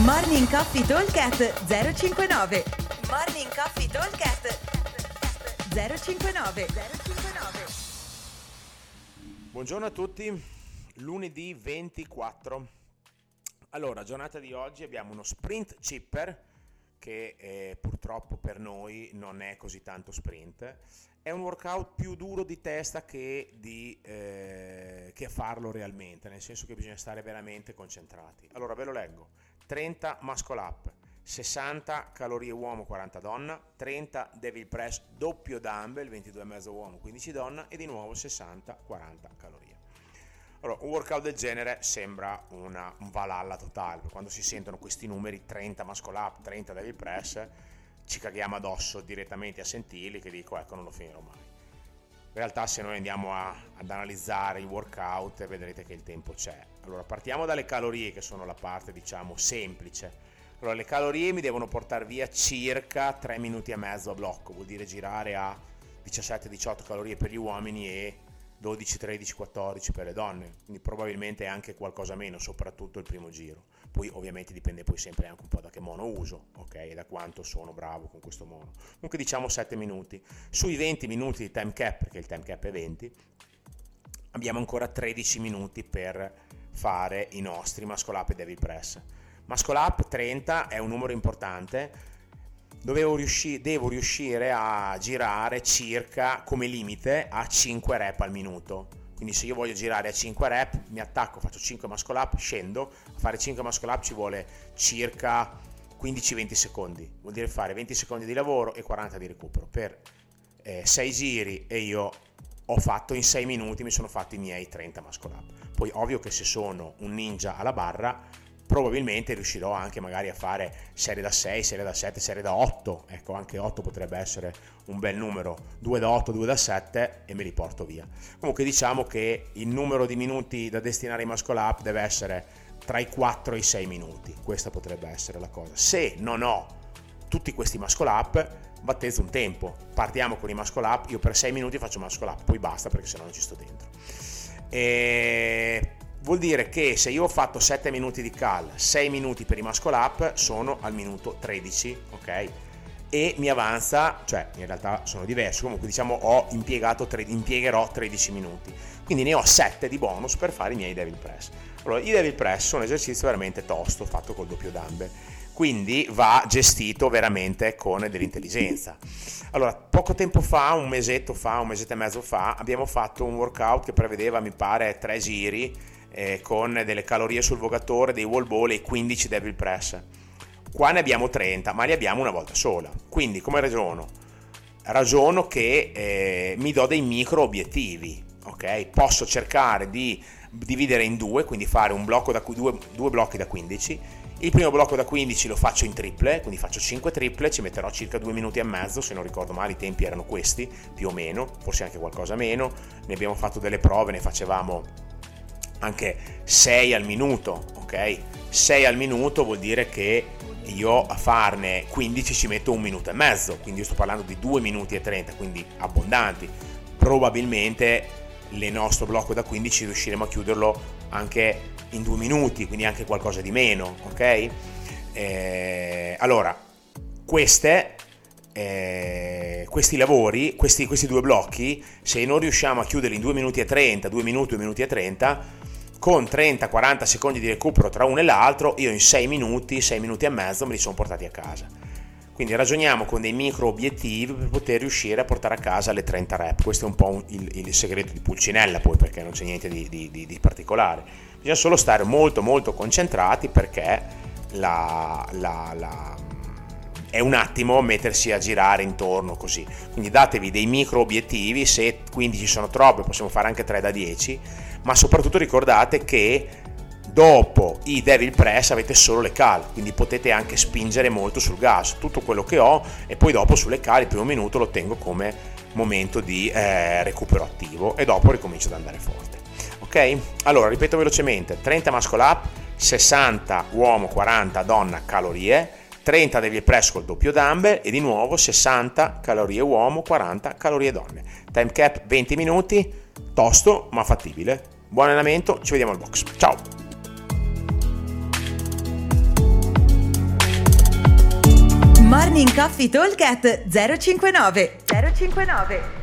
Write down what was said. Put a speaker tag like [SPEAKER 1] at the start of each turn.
[SPEAKER 1] Morning Coffee Talkcast 059 Morning Coffee Talkcast 059 059
[SPEAKER 2] Buongiorno a tutti, lunedì 24. Allora, giornata di oggi abbiamo uno sprint chipper che eh, purtroppo per noi non è così tanto sprint. È un workout più duro di testa che, di, eh, che farlo realmente, nel senso che bisogna stare veramente concentrati. Allora ve lo leggo. 30 muscle up, 60 calorie uomo, 40 donna, 30 devil press doppio dumbbell, 22,5 uomo, 15 donna e di nuovo 60-40 calorie. Allora, un workout del genere sembra una un valalla totale, quando si sentono questi numeri 30 muscle up, 30 devil press, ci caghiamo addosso direttamente a sentirli che dico ecco non lo finirò mai. In realtà se noi andiamo a, ad analizzare il workout vedrete che il tempo c'è. Allora partiamo dalle calorie che sono la parte diciamo semplice. Allora le calorie mi devono portare via circa 3 minuti e mezzo a blocco, vuol dire girare a 17-18 calorie per gli uomini e 12, 13, 14 per le donne, quindi probabilmente anche qualcosa meno, soprattutto il primo giro. Poi ovviamente dipende poi sempre anche un po' da che mono uso, ok, e da quanto sono bravo con questo mono. Comunque diciamo 7 minuti. Sui 20 minuti di time cap, perché il time cap è 20, abbiamo ancora 13 minuti per fare i nostri muscle up e devil press. Muscle up 30 è un numero importante riuscire, devo riuscire a girare circa come limite a 5 rep al minuto. Quindi se io voglio girare a 5 rep, mi attacco, faccio 5 muscle up, scendo, a fare 5 muscle up ci vuole circa 15-20 secondi, vuol dire fare 20 secondi di lavoro e 40 di recupero per eh, 6 giri e io ho fatto in 6 minuti, mi sono fatti i miei 30 muscle up. Poi ovvio che se sono un ninja alla barra probabilmente riuscirò anche magari a fare serie da 6, serie da 7, serie da 8, ecco anche 8 potrebbe essere un bel numero, 2 da 8, 2 da 7 e me li porto via. Comunque diciamo che il numero di minuti da destinare ai muscle up deve essere tra i 4 e i 6 minuti, questa potrebbe essere la cosa. Se non ho tutti questi muscle up, battezzo un tempo, partiamo con i muscle up, io per 6 minuti faccio muscle up, poi basta perché sennò non ci sto dentro. E vuol dire che se io ho fatto 7 minuti di cal, 6 minuti per i muscle up, sono al minuto 13, ok? E mi avanza, cioè in realtà sono diversi, comunque diciamo ho impiegato, impiegherò 13 minuti. Quindi ne ho 7 di bonus per fare i miei devil press. Allora, i devil press sono un esercizio veramente tosto, fatto col doppio dumbbell. Quindi va gestito veramente con dell'intelligenza. Allora, poco tempo fa, un mesetto fa, un mesetto e mezzo fa, abbiamo fatto un workout che prevedeva, mi pare, 3 giri eh, con delle calorie sul vogatore, dei wall ball e 15 devil press. Qua ne abbiamo 30, ma li abbiamo una volta sola. Quindi come ragiono? Ragiono che eh, mi do dei micro obiettivi, ok? Posso cercare di dividere in due, quindi fare da, due, due blocchi da 15. Il primo blocco da 15 lo faccio in triple, quindi faccio 5 triple, ci metterò circa 2 minuti e mezzo, se non ricordo male i tempi erano questi, più o meno, forse anche qualcosa meno. Ne abbiamo fatto delle prove, ne facevamo anche 6 al minuto, ok? 6 al minuto vuol dire che io a farne 15 ci metto un minuto e mezzo, quindi io sto parlando di 2 minuti e 30, quindi abbondanti. Probabilmente il nostro blocco da 15 riusciremo a chiuderlo anche in 2 minuti, quindi anche qualcosa di meno, ok? Eh, allora, queste eh, questi lavori, questi, questi, due blocchi, se non riusciamo a chiuderli in 2 minuti e 30, 2 minuti, 2 minuti e 30, con 30-40 secondi di recupero tra uno e l'altro, io in 6 minuti, 6 minuti e mezzo me li sono portati a casa. Quindi ragioniamo con dei micro obiettivi per poter riuscire a portare a casa le 30 rep. Questo è un po' il, il segreto di Pulcinella, poi perché non c'è niente di, di, di, di particolare. Bisogna solo stare molto molto concentrati perché la, la, la, è un attimo mettersi a girare intorno così. Quindi datevi dei micro obiettivi, se 15 sono troppe possiamo fare anche 3 da 10 ma soprattutto ricordate che dopo i devil press avete solo le cal, quindi potete anche spingere molto sul gas, tutto quello che ho e poi dopo sulle cal il primo minuto lo tengo come momento di eh, recupero attivo e dopo ricomincio ad andare forte. Ok? Allora, ripeto velocemente, 30 muscle up, 60 uomo, 40 donna calorie, 30 devil press col doppio dumbbell e di nuovo 60 calorie uomo, 40 calorie donne. Time cap 20 minuti, Tosto ma fattibile. Buon allenamento, ci vediamo al box. Ciao!
[SPEAKER 1] Morning Coffee Talk 059 059